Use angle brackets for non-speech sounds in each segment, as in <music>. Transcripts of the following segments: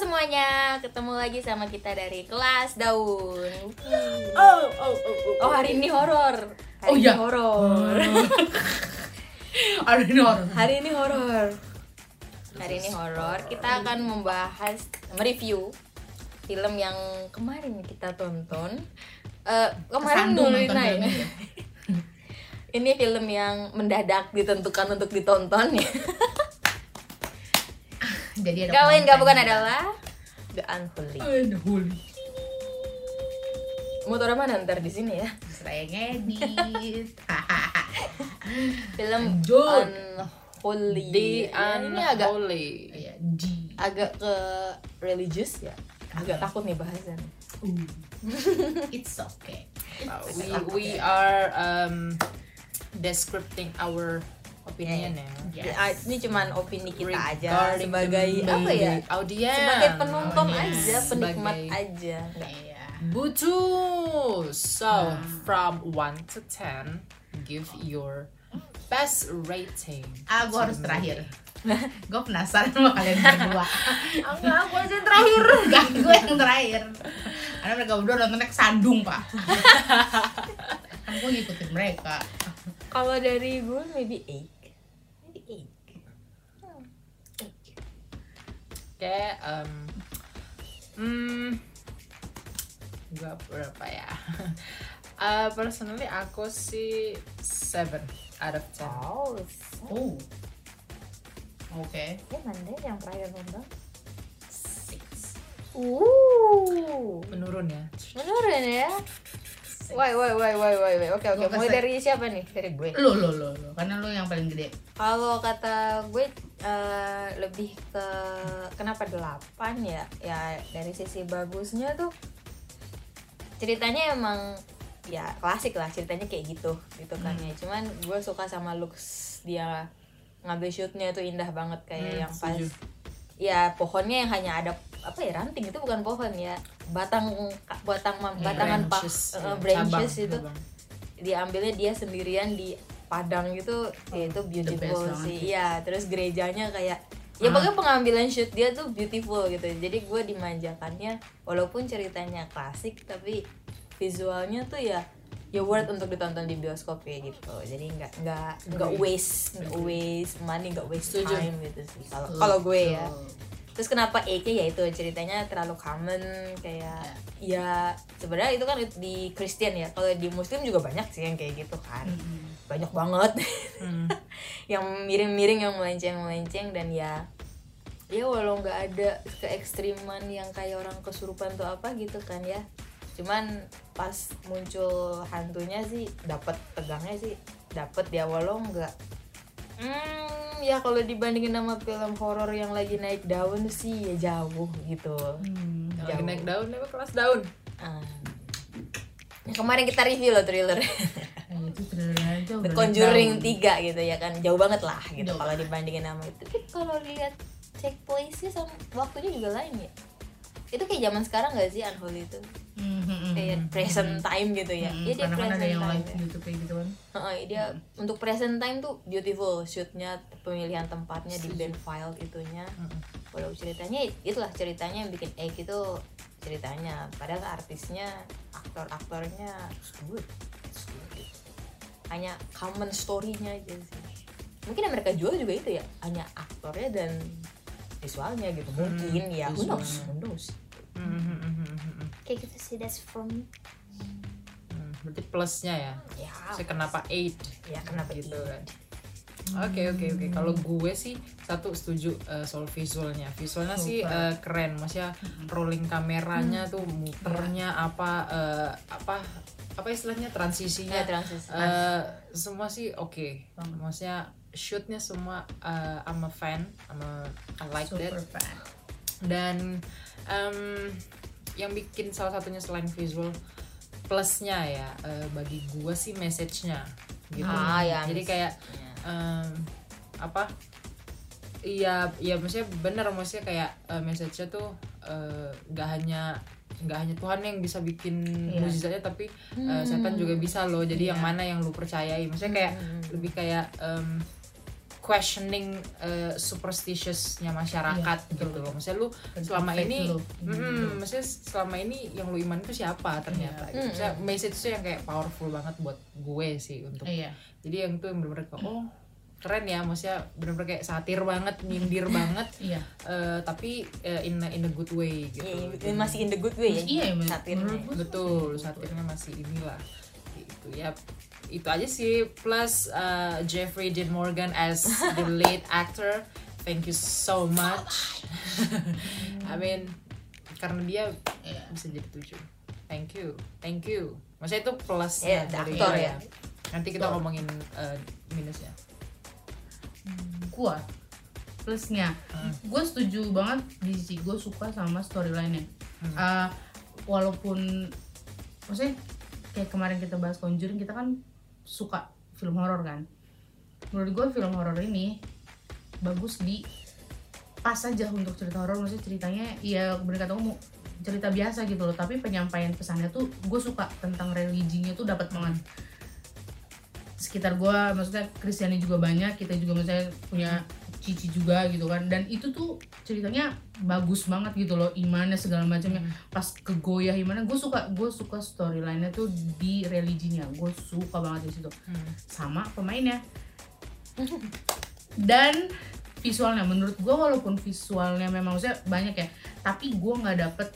semuanya, ketemu lagi sama kita dari kelas daun. Oh, oh, oh, oh. Oh hari ini horor. Hari Oh, ini iya. horor. <laughs> Ada ini orang. Hari ini horor. Hari ini horor. Kita akan membahas, mereview film yang kemarin kita tonton. Eh kemarin dulu ya. <laughs> Ini film yang mendadak ditentukan untuk ditonton ya. <laughs> Jadi ada Kalian gak bukan adalah The Unholy. Aduh, holy. Motor mana ntar di sini ya? Saya ngedit. <laughs> Film Lanjut. Unholy. The ini agak Unholy. Ya, G. agak ke religious ya. Agak takut nih bahasan. Uh. It's okay. Uh, we we are um descripting our opinion ya. Yes. Ya, ah, ini cuman opini kita aja Regarding sebagai the apa ya? Audience. Sebagai penonton Oh, yes. aja, penikmat Sebagai- aja. Iya. Butuh. So Nah. from 1 to 10 give your best rating. Ah, gue harus terakhir. <laughs> gue penasaran sama kalian berdua. Enggak, aku aja terakhir. <laughs> Enggak, gue yang terakhir. Karena mereka berdua nontonnya kesandung, Pak. <laughs> kan gue ngikutin mereka. Kalau dari gue maybe 8. Maybe 8. Oke, um, hmm, gua berapa ya? Uh, <laughs> personally aku sih 7 out of 10. Oh, Oh. Oke. ya mana yang terakhir nonton? Six. Uh, Menurun ya. menurun ya. Woi, woi, woi, woi, woi, woi. Oke, oke. Mulai kasih- dari siapa nih? Dari gue. Lo lo lo lo, karena lo yang paling gede. Kalau kata gue eh, lebih ke kenapa 8 ya? Ya dari sisi bagusnya tuh ceritanya emang ya klasik lah ceritanya kayak gitu gitu kan ya. Cuman gue suka sama looks dia ngambil shootnya itu indah banget kayak Hmm, yang pas setuju. ya pohonnya yang hanya ada apa ya ranting itu bukan pohon ya batang batang batangan pak Branches, eh, ya, branches cabang, itu cabang. diambilnya dia sendirian di padang gitu ya itu beautiful sih. iya terus gerejanya kayak ya Ah. pokoknya pengambilan shoot dia tuh beautiful gitu. Jadi gue dimanjakannya walaupun ceritanya klasik tapi visualnya tuh ya ya worth untuk ditonton di bioskop ya gitu. Jadi nggak nggak nggak waste nggak waste money nggak waste Setuju. time gitu sih kalau kalau gue ya. terus kenapa E nya ya itu ceritanya terlalu common kayak ya sebenarnya itu kan di Kristen ya kalau di Muslim juga banyak sih yang kayak gitu kan. Mm-mm. Banyak banget Hmm. <laughs> yang miring-miring yang melenceng-melenceng dan ya ya walau nggak ada keekstriman yang kayak orang kesurupan tuh apa gitu kan ya cuman pas muncul hantunya sih dapat tegangnya sih dapat ya walau nggak hmm ya kalau dibandingin sama film horor yang lagi naik daun sih ya jauh gitu Hmm. Lagi Jauh. naik daun apa kelas daun? Ah. kemarin kita review loh thriller <laughs> itu trailernya aja The Conjuring. 3 gitu ya kan jauh banget lah gitu kalau dibandingin sama itu tapi kalau lihat check place nya sama waktunya juga lain ya? Itu kayak zaman sekarang gak sih Unholy itu? Hmm, hmm, hmm, kayak hmm, present hmm. time gitu ya? Hmm, Iya, dia karena kan ada present yang time live ya. YouTube kayak gitu kan. Heeh, dia untuk present time tuh beautiful shootnya pemilihan tempatnya di band file itunya. Walau ceritanya itulah ceritanya yang bikin egg itu ceritanya. Padahal artisnya aktor-aktornya it's good. Hanya common story-nya aja sih. Mungkin yang mereka jual juga itu ya hanya aktornya dan visualnya gitu. Mungkin ya who knows who knows. Hmm, hmm, hmm, hmm, hmm. kayak gitu sih that's from Hmm, Berarti plusnya ya. ya. Saya kenapa 8 ya kenapa gitu gitu kan. Oke oke oke. Kalau gue sih satu setuju eh, soal visualnya. Visualnya sih Super. eh, keren. Maksudnya rolling kameranya tuh muternya apa eh, apa apa istilahnya transisinya. ya transisi Eh, semua sih oke. Maksudnya shootnya semua eh, I'm a fan. I'm a, I like that. Super fan. Dan em, yang bikin salah satunya selain visual plusnya ya eh, bagi gue sih message-nya gitu. Ah, ya, Jadi kayak em, apa iya iya maksudnya bener maksudnya kayak eh, message-nya tuh eh, nggak hanya nggak hanya Tuhan yang bisa bikin Iya. mujizatnya tapi eh, setan juga bisa loh jadi yang Iya. mana yang lu percayai maksudnya kayak Hmm. lebih kayak em, questioning uh, superstitiousnya masyarakat Iya, betul, gitu loh. Maksudnya lu selama faith ini, lu. mm, maksudnya selama ini yang lu iman itu siapa ternyata. Iya. Gitu. Maksudnya message itu yang kayak powerful banget buat gue sih untuk. iya Jadi yang itu yang bener-bener kayak oh keren ya, maksudnya bener-bener kayak satir banget, nyindir <laughs> banget. iya eh, tapi eh, in a, in a good way gitu. Jadi- masih in the good way ya Iya, satirnya. betul satirnya masih inilah gitu ya itu aja sih. Plus uh, Jeffrey Dean Morgan as the <laughs> lead actor. Thank you so much. <laughs> I mean karena dia Iya. bisa jadi tujuh. Thank you. Thank you. Maksudnya itu plus Iya, dari aktor dia. ya. nanti kita ngomongin uh, minusnya. Gua. Plusnya. Hmm. gue setuju banget di sisi gue suka sama storyline-nya. Hmm. Uh, walaupun maksudnya kayak kemarin kita bahas Conjuring kita kan suka film horor kan. Menurut gue film horor ini bagus di pas aja untuk cerita horor maksudnya ceritanya ya bener kata kamu cerita biasa gitu loh. Tapi penyampaian pesannya tuh gue suka tentang religinya tuh dapat banget. Sekitar gue maksudnya Kristiani juga banyak kita juga maksudnya punya cici juga gitu kan. Dan itu tuh ceritanya bagus banget gitu loh imannya segala macamnya. Pas kegoyah gimana gue suka gue suka storyline-nya tuh di religinya. Gue suka banget di situ. Hmm. sama pemainnya. Dan visualnya menurut gue walaupun visualnya memang maksudnya banyak ya tapi gue nggak dapet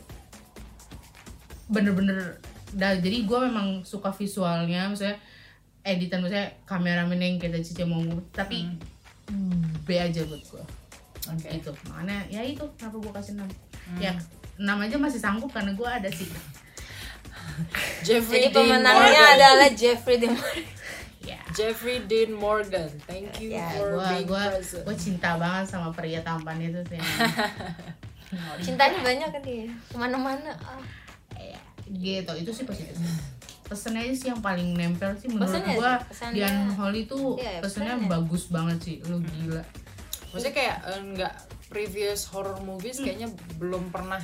bener-bener dah jadi gue memang suka visualnya maksudnya editan maksudnya kameramen yang kita cici mau tapi B aja buat gue Oke. itu makanya ya itu kenapa gue kasih 6 Hmm. ya 6 aja masih sanggup karena gue ada sih Jeffrey Jadi Dean pemenangnya Morgan. adalah Jeffrey Dean Morgan. ya Jeffrey Dean Morgan thank you Ya, for gue being gue present gue cinta banget sama pria tampan itu sih <laughs> Cintanya banyak kan dia. Ke mana-mana. Ah. Iya, gitu itu sih positif pesannya aja sih yang paling nempel sih menurut Pesannya gua sih, pesannya. di Unholy tuh Iya, pesannya pesannya. bagus banget sih lu gila maksudnya kayak eh, nggak previous horror movies kayaknya belum pernah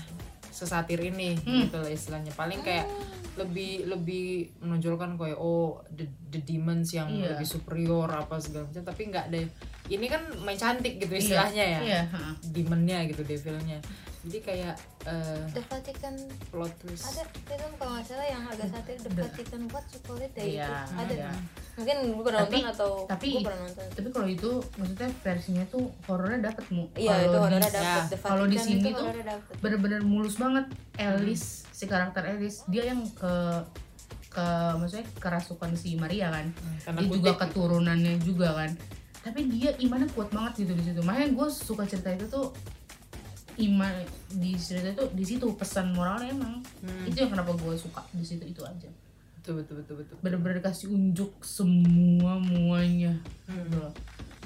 sesatir ini gitu lah istilahnya. Paling kayak lebih lebih menonjolkan kayak oh the, the demons yang Iya. lebih superior apa segala macam. Tapi nggak ada ini kan main cantik gitu istilahnya ya. Iya ha. demonnya gitu devilnya. Jadi kayak eh, The Vatican. plot twist. Ada film kalau nggak salah yang agak satir The Vatican what you call it ya Iya, itu. Ada. iya. mungkin gue pernah Tapi- nonton atau tapi- gue pernah nonton. tapi kalau itu maksudnya versinya tuh horornya dapet mu iya itu Kalau di- horornya dapet. Ya, The kalau di sini tuh bener-bener mulus banget Alice si karakter Alice dia yang ke ke maksudnya kerasukan si Maria kan. Karena dia kutip juga keturunannya juga kan. Tapi dia imannya kuat banget gitu di situ. Makanya gue suka cerita itu tuh iman di cerita itu di situ pesan moralnya emang. Hmm. itu yang kenapa gue suka di situ itu aja. Betul betul betul betul. Bener-bener dikasih unjuk semua muanya Hmm. gitu loh.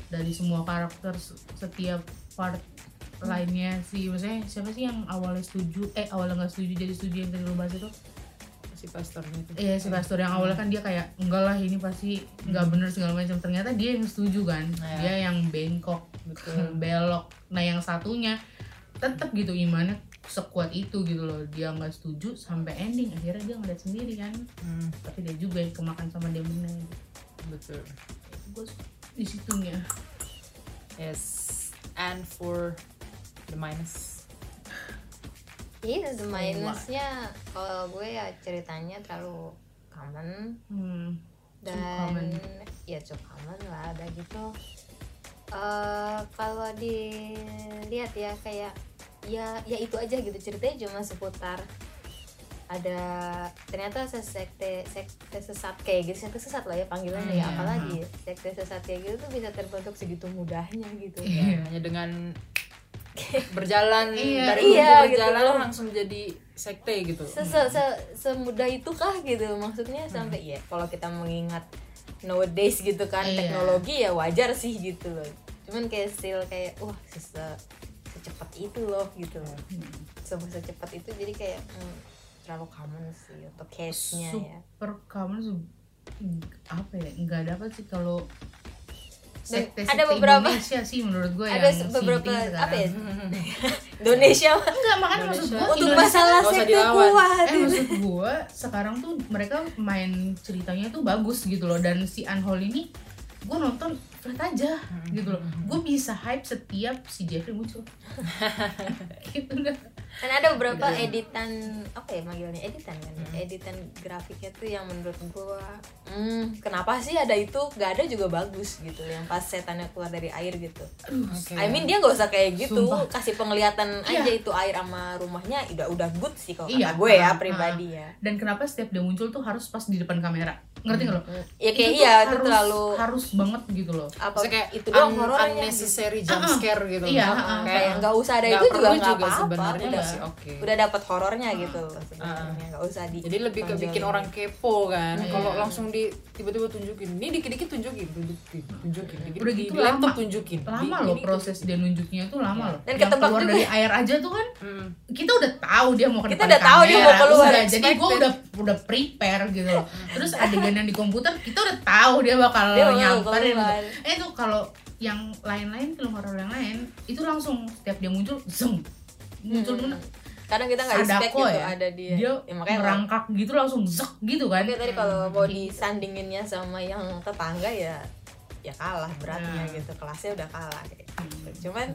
dari semua karakter se- setiap part lainnya sih. Maksudnya siapa sih yang awalnya setuju? Eh awalnya nggak setuju jadi setuju yang tadi lo bahas itu? Si pastornya itu. Iya si pastor yang awalnya kan dia kayak enggak lah ini pasti nggak bener segala macam. Ternyata dia yang setuju kan? Iya. dia yang bengkok Betul. <laughs> belok. Nah yang satunya tetap gitu imannya sekuat itu gitu loh. Dia nggak setuju sampai ending. Akhirnya dia ngeliat sendiri kan? Hmm, tapi dia juga yang kemakan sama demonnya gitu. betul. Gue di situnya. Yes. And for the minus iya the minusnya kalau gue ya ceritanya terlalu common hmm. dan common. ya cukup common lah udah gitu eh kalau dilihat ya kayak ya ya itu aja gitu ceritanya cuma seputar ada ternyata sesekte sekte sesat kayak gitu sekte sesat lah ya panggilannya ya Iya. apalagi sekte sesat kayak gitu tuh bisa terbentuk segitu mudahnya gitu Iya. ya, hanya dengan berjalan Iya. dari Iya, gitu berjalan loh. langsung jadi sekte gitu. Se, se, se- semudah itu kah gitu? Maksudnya sampai ya kalau kita mengingat nowadays gitu kan Iya. teknologi ya wajar sih gitu loh. Cuman kayak still kayak wah se secepat itu loh gitu loh. Se secepat itu jadi kayak hmm, terlalu common sih untuk case nya ya. Super common apa ya nggak dapat sih kalau Dan sekte ada sekte beberapa- Indonesia sih menurut gue ada yang beberapa apa ya? sekarang. <laughs> Indonesia mah. Enggak makanya maksud Indonesia. gue untuk Indonesia masalah sekte kuat. Eh maksud gue sekarang tuh mereka main ceritanya tuh bagus gitu loh. Dan si Unholy ini gue nonton flat aja gitu loh. Gue bisa hype setiap si Jeffrey muncul. <laughs> Gitu dah kan ada beberapa Gitu. editan apa ya manggilnya? Editan kan? Ya? editan grafiknya tuh yang menurut gua hmm, kenapa sih ada itu? Gak ada juga bagus gitu yang pas setannya keluar dari air gitu. Oke. I mean dia nggak usah kayak gitu. Sumpah. kasih penglihatan Iya. aja itu air sama rumahnya udah udah good sih kalau Iya. kata gue ya Ah, pribadi ya. Dan kenapa setiap dia muncul tuh harus pas di depan kamera? Ngerti nggak lo? Ya kayak tuh iya itu harus, terlalu harus banget gitu loh apa Maksudnya kayak itu doang un- horornya gitu. unnecessary jump scare gitu. Iya, loh. ah, kayak nggak usah ada nggak itu juga nggak juga apa-apa. sebenarnya udah masih oke. udah dapat horornya gitu nggak usah di jadi lebih ke bikin orang kepo kan. Iya. kalau langsung di tiba-tiba tunjukin ini dikit-dikit tunjukin. Tunjukin tunjukin dikit Udah gitu laptop lama. tunjukin. Lama loh proses dia nunjuknya itu lama loh. Dan yang ketebak keluar juga. dari air aja tuh kan Hmm. kita udah tahu dia mau ke Kita udah tahu dia mau keluar, jadi gue udah udah prepare gitu loh. Terus adegan yang di komputer kita udah tahu dia bakal Dia nyamperin. gitu. Eh itu kalau yang lain-lain film horor yang lain itu langsung setiap dia muncul zoom muncul Hmm. kadang kita nggak expect gitu ya ada dia, dia Ya, makanya merangkak gitu langsung zek gitu kan Oke tadi kalau mau disandinginnya sama yang tetangga ya ya kalah beratnya Nah. gitu kelasnya udah kalah kayak Hmm. gitu. cuman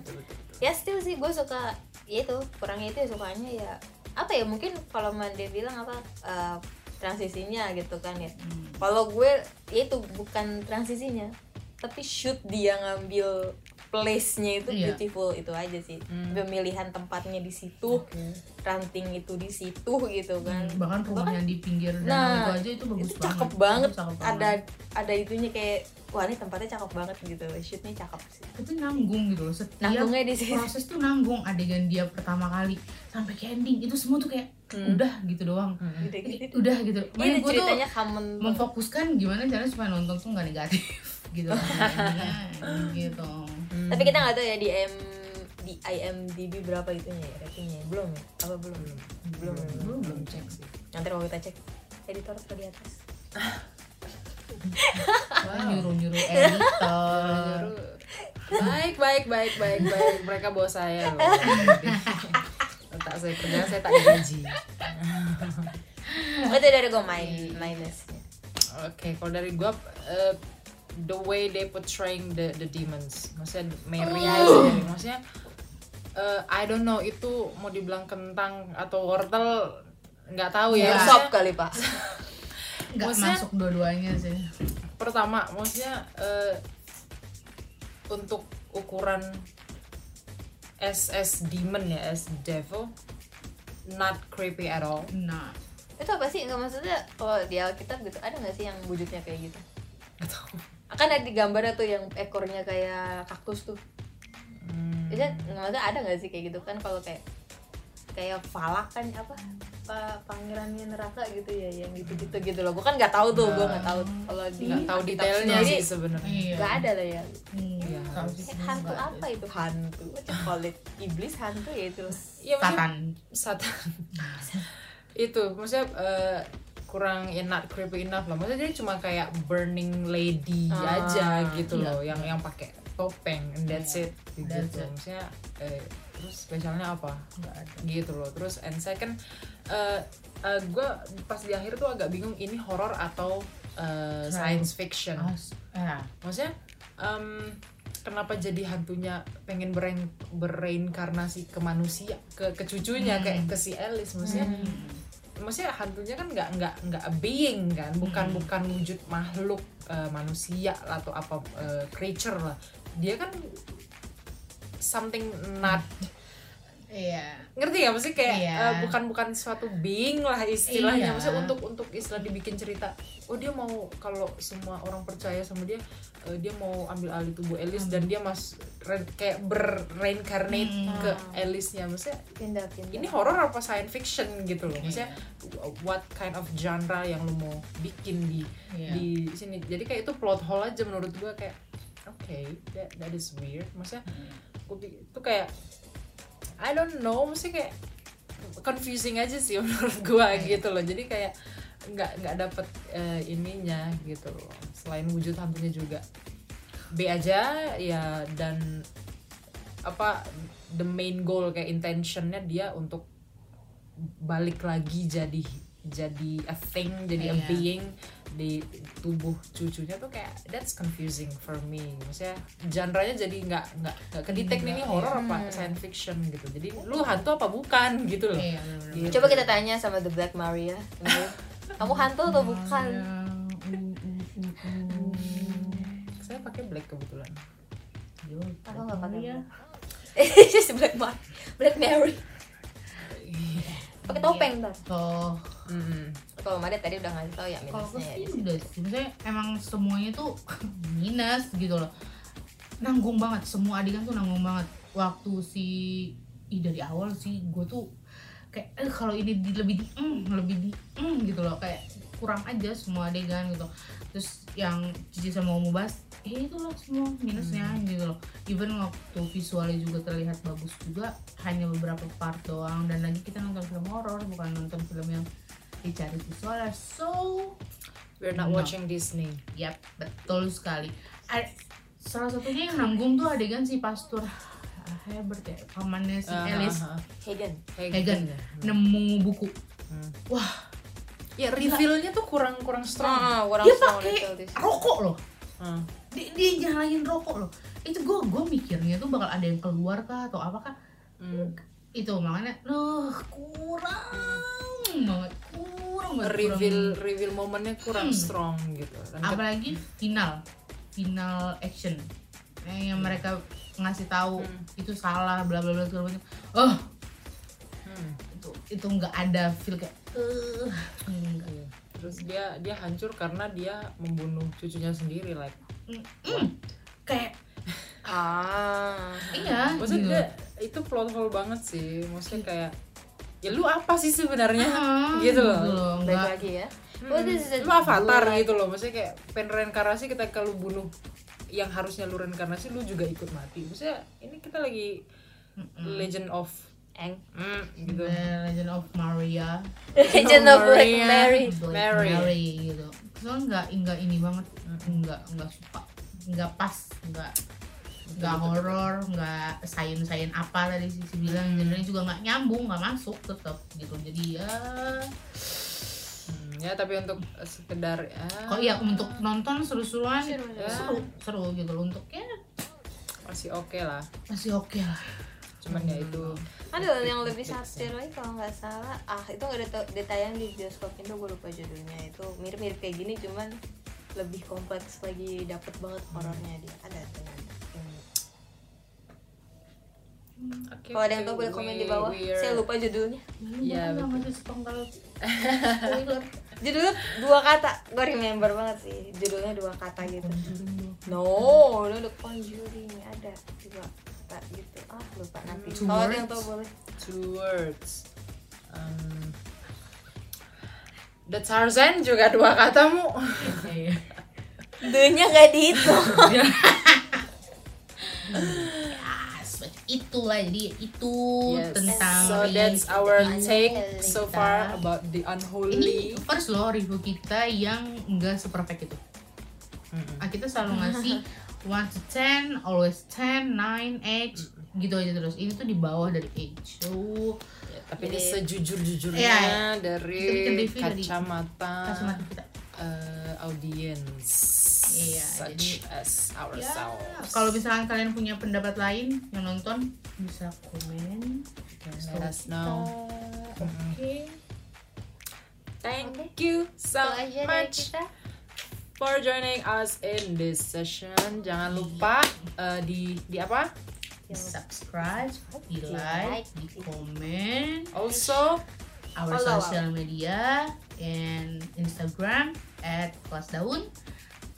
ya still sih gue suka ya itu kurangnya itu ya sukanya ya apa ya mungkin kalau Mande bilang apa eh, transisinya gitu kan ya Hmm. kalau gue ya itu bukan transisinya tapi shoot dia ngambil place-nya itu Iya. beautiful itu aja sih Hmm. pemilihan tempatnya di situ ranting itu di situ gitu kan Hmm, bahkan rumah Bahkan- yang di pinggir danau Nah, itu aja itu bagus itu banget cakep banget Itu cakep ada banget. ada itunya kayak wah ini tempatnya cakep banget gitu. Shootnya cakep sih. Itu nanggung gitu loh. Setiap nanggungnya di situ proses tuh nanggung. Adegan dia pertama kali sampai ke ending itu semua tuh kayak Hmm. udah gitu doang. Gitu, Ini gitu. udah gitu. Ini Makanya gue tuh ceritanya common memfokuskan gimana caranya supaya nonton tuh nggak negatif <laughs> gitu <laughs> gitu. Tapi kita nggak tahu ya di M di IMDb berapa itunya ya ratingnya belum ya? Apa belum? Belum. Belum, belum belum cek sih. Nanti mau kita cek editor atau di atas <laughs> Wah, nyuruh nyuruh editor. Baik baik baik baik baik. Mereka bawa saya loh. Tak saya kerja saya tak digaji itu dari gue main minusnya Oke, kalau dari gua eh, the way they portraying the the demons, maksudnya Mary sendiri, maksudnya eh, I don't know itu mau dibilang kentang atau wortel nggak tahu ya. Nggak. sop kali pak <laughs> nggak masuk dua-duanya sih. Pertama, maksudnya eh, untuk ukuran SS demon ya, as devil, not creepy at all. nah. Itu apa sih? Nggak maksudnya kalau di Alkitab gitu ada nggak sih yang wujudnya kayak gitu? Akan ada di gambarnya tuh yang ekornya kayak kaktus tuh. Hmm. Nggak maksudnya ada nggak sih kayak gitu? Kan kalau kayak kayak falak kan apa pa, pangerannya neraka gitu ya yang gitu gitu gitu loh. Gue kan nggak tahu tuh gue nggak tahu. Kalau di nggak tahu detailnya sih sebenarnya. iya. nggak ada lah ya. Hmm, Iya, Kayak sini hantu apa itu? Hantu. What you call it? iblis hantu ya itu. Iya, maksudnya- Satan. Satan. Itu maksudnya eh, kurang ya not creepy enough lah. Maksudnya dia cuma kayak burning lady Ah, aja gitu iya. loh yang yang pakai topeng and that's it gitu. That's it. maksudnya eh, terus spesialnya apa? Nggak ada. Gitu loh. Terus and second eh gue pas di akhir tuh agak bingung ini horror atau eh, science fiction. Ya. Maksudnya em, kenapa jadi hantunya pengen berein bereinkarnasi ke manusia ke ke cucunya Hmm. kayak ke si Alice? Maksudnya maksudnya hantunya kan nggak nggak nggak being kan? Bukan Hmm. bukan wujud makhluk eh, manusia lah atau apa eh, creature lah. Dia kan something not iya. Ngerti nggak? Maksudnya kayak Iya. eh, bukan bukan suatu being lah istilahnya. Iya. maksudnya untuk untuk istilah dibikin cerita oh dia mau kalau semua orang percaya sama dia eh, dia mau ambil alih tubuh Alice dan dia mas re- kayak berreincarnate Hmm. ke Alice-nya. Maksudnya pindah pindah. ini horror apa science fiction gitu loh? Maksudnya what kind of genre yang lo mau bikin di Iya. di sini? Jadi kayak itu plot hole aja menurut gua kayak oke that, that is weird. Maksudnya pi- itu kayak I don't know mesti kayak confusing aja sih <laughs> menurut gua Iya. gitu loh. Jadi kayak nggak nggak dapet eh, ininya gitu loh. Selain wujud hantunya juga B aja ya dan apa the main goal kayak intentionnya dia untuk balik lagi jadi jadi a thing jadi a Iya. being di tubuh cucunya tuh kayak that's confusing for me maksudnya genre-nya jadi nggak nggak nggak kedetek nih ini horror apa science fiction gitu jadi lu hantu apa bukan gitu loh Iya, bener-bener. Gitu. Coba kita tanya sama The Black Maria. Kamu hantu atau bukan? saya pakai black kebetulan Yo, Aku nggak pakai ya. Si <laughs> Black Mary. Black Mary. Pakai topeng tuh. Oh, Mm. Kalau Mada tadi udah ngasih tau ya kalau minusnya ya. sini udah sih, emang semuanya tuh <laughs> minus gitu loh. Nanggung banget, semua adegan tuh nanggung banget. Waktu si ih dari awal sih gue tuh kayak eh kalau ini di, lebih di mm, lebih di mm, gitu loh kayak kurang aja semua adegan gitu terus yang Cici sama mau bahas eh itu loh semua minusnya gitu loh even waktu visualnya juga terlihat bagus juga hanya beberapa part doang dan lagi kita nonton film horor bukan nonton film yang dicari visualnya so we're not No. watching Disney Yap, betul sekali. A- salah satunya yang nanggung tuh adegan si pastor Hebert ya, pamannya si Ah, Alice ah, ah. Hagen. Hagen ya. nemu buku. Hmm. Wah, ya reveal-nya tuh kurang kurang strong Ah, kurang dia strong pakai di rokok loh. Hmm. Dia, dia nyalain rokok loh. Itu gue gue mikirnya tuh bakal ada yang keluar kah atau apa kah? Hmm. Itu makanya, loh kurang banget, kurang banget. reveal kurang. reveal momennya kurang Hmm. strong gitu Dan apalagi final final action eh, yang mereka ngasih tahu Hmm. itu salah bla bla bla segala macam oh Hmm. itu itu nggak ada feel kayak eh enggak. Iya. terus dia dia hancur karena dia membunuh cucunya sendiri like Mm, kayak <laughs> Ah. iya maksudnya gitu. Itu plot hole banget sih maksudnya kayak ya lu apa sih sebenarnya Ah, gitu loh. Nggak lagi ya. Hmm. Lu avatar Buat- gitu loh maksudnya kayak pengen reinkarnasi ketika lu bunuh yang harusnya lu reinkarnasi lu juga ikut mati maksudnya ini kita lagi Legend of Eng. mm, gitu The Legend of Maria <laughs> Legend of Maria. Mary. Black Mary. Mary gitu soalnya nggak nggak ini banget nggak nggak suka nggak pas nggak nggak horor nggak sains sains apa tadi sisi bilang. Genre juga nggak nyambung nggak masuk tetap gitu. Jadi ya. Hmm, ya tapi untuk eh, sekedar ya. Kok iya untuk nonton seru-seruan Seru, ya. seru seru gitu loh. Untuk ya masih oke lah. masih oke lah. Cuman ya itu. Aduh, yang lebih satir lagi kalau nggak salah, ah itu nggak ada ada tayang di bioskop Indo, gue lupa judulnya. Itu mirip-mirip kayak gini, cuman lebih kompleks lagi, dapet banget horornya dia. Ada tuh. Oke, Kalau ada yang tahu boleh komen di bawah. are- Saya lupa judulnya. ya Iya, sepenggal <laughs> Judulnya dua kata, gue remember banget sih. Judulnya dua kata gitu. No, no, The Conjuring ada dua kata gitu. Ah lupa nanti. Two Kalau ada yang words? tahu boleh. two words um, The Tarzan juga dua katamu Iya. D-nya nggak dihitung. <laughs> <laughs> ya itulah. Jadi itu Yes. tentang so that's our Kita- take so kita- far about the ini unholy first loh review kita yang enggak seperfect itu. Mm-mm. ah, kita selalu ngasih <laughs> 1 to 10 always 10 9 8 gitu aja terus. Ini tuh di bawah dari age. So Ya, tapi ini Jadi- sejujur-jujurnya Iya, iya. dari kacamata kacamata kita. eh, audience Iya, such jadi- as ya ourselves kalau misalkan kalian punya pendapat lain yang nonton bisa komen. Let us know. Oke. Thank Oke. you so much for joining us in this session. Jangan lupa eh, di di apa? di subscribe di like di komen. Also, our Follow social media and Instagram at kelas daun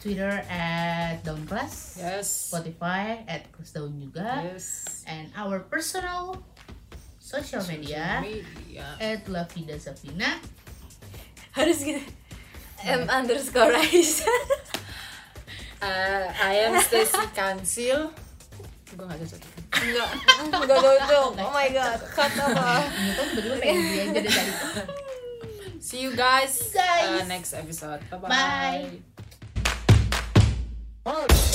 Twitter at daun kelas yes, Spotify at kelas daun juga yes. and our personal social media media. at Lavida Safina Harus gitu. M underscore Aisyah. Eh, I am Stacy Kansil. Gue gak cocok. Enggak, enggak cocok. Oh my god, kata apa? ini tuh berdua pengen dia aja dari tadi See you guys, Guys. uh, next episode. Bye Bye. bye. Hey!